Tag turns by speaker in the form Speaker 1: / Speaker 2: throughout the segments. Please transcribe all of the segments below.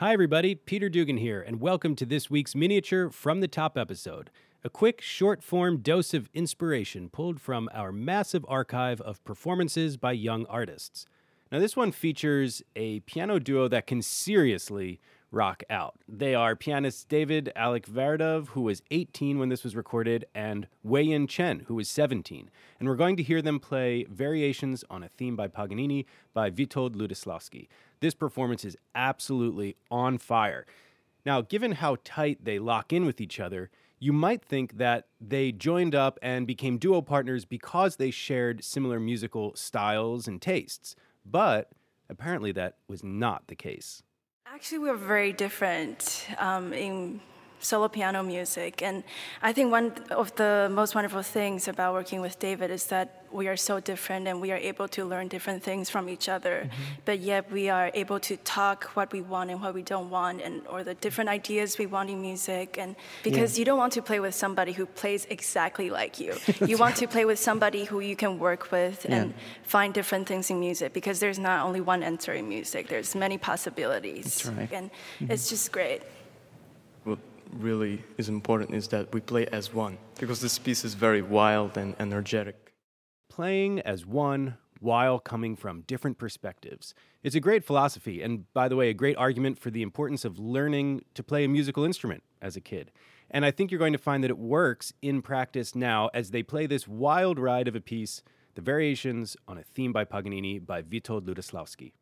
Speaker 1: Hi, everybody. Peter Dugan here, and welcome to this week's miniature from the top episode. A quick, short form dose of inspiration pulled from our massive archive of performances by young artists. Now, this one features a piano duo that can seriously rock out. They are pianists David Alikverdov, who was 18 when this was recorded, and Wei-Yin Chen, who was 17. And we're going to hear them play variations on a theme by Paganini by Witold Lutoslawski. This performance is absolutely on fire. Now, given how tight they lock in with each other, you might think that they joined up and became duo partners because they shared similar musical styles and tastes. But apparently, that was not the case.
Speaker 2: Actually, we're very different um, in solo piano music. And I think one of the most wonderful things about working with David is that we are so different and we are able to learn different things from each other. Mm-hmm. But yet we are able to talk what we want and what we don't want and or the different ideas we want in music and because yeah. you don't want to play with somebody who plays exactly like you. you want to play with somebody who you can work with yeah. and find different things in music because there's not only one answer in music. There's many possibilities.
Speaker 3: That's right.
Speaker 2: And mm-hmm. it's just great what
Speaker 4: really is important is that we play as one because this piece is very wild and energetic.
Speaker 1: Playing as one while coming from different perspectives. It's a great philosophy, and by the way, a great argument for the importance of learning to play a musical instrument as a kid. And I think you're going to find that it works in practice now as they play this wild ride of a piece, the variations on a theme by Paganini by Witold Lutoslawski.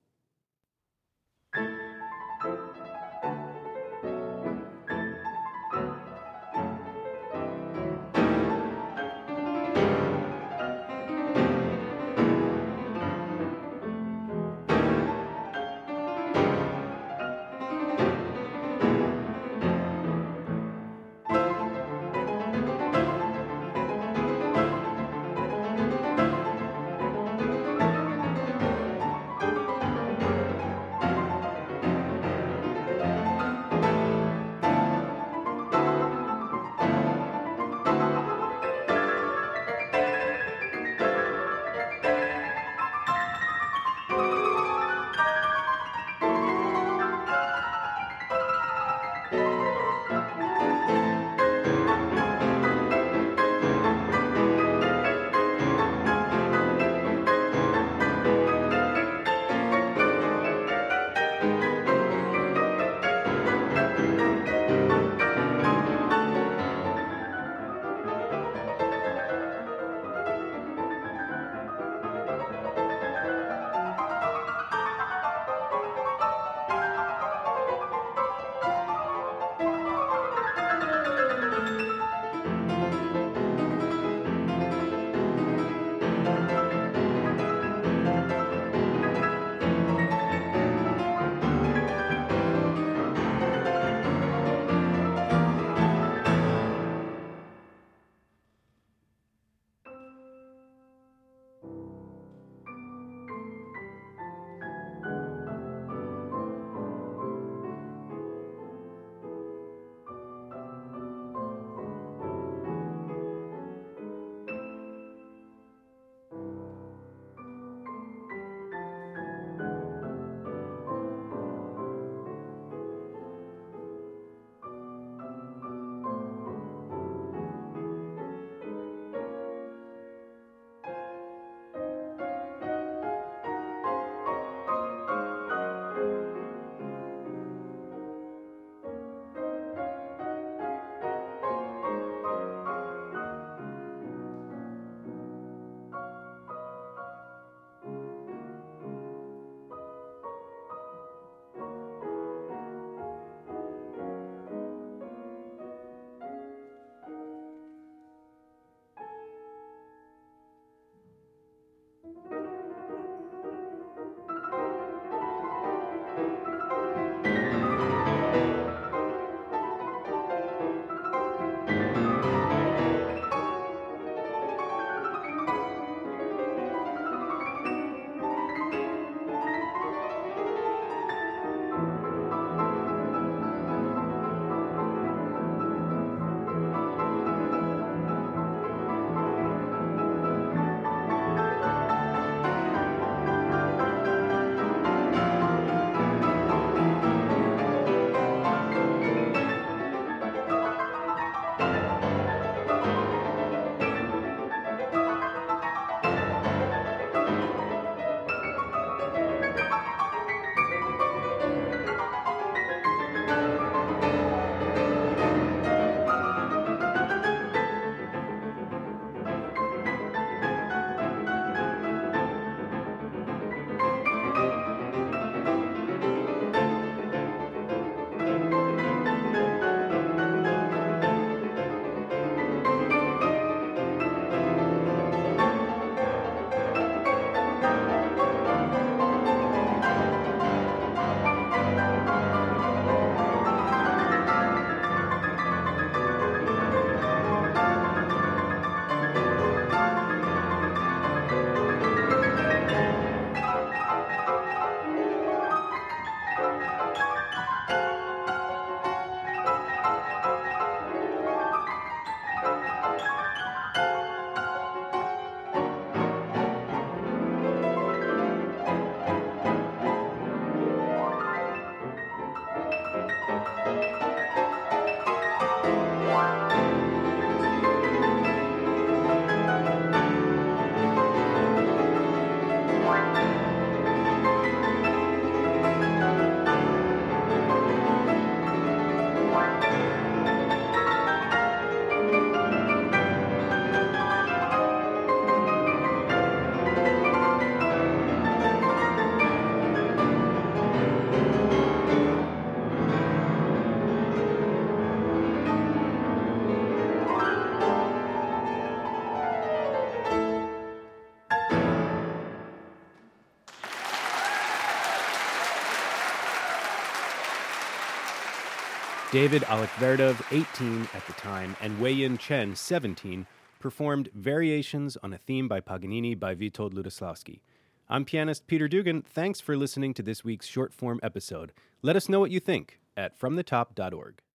Speaker 1: David Alekverdov, 18 at the time, and Wei-Yin Chen, 17, performed variations on a theme by Paganini by Witold Lutoslawski. I'm pianist Peter Dugan. Thanks for listening to this week's short form episode. Let us know what you think at fromthetop.org.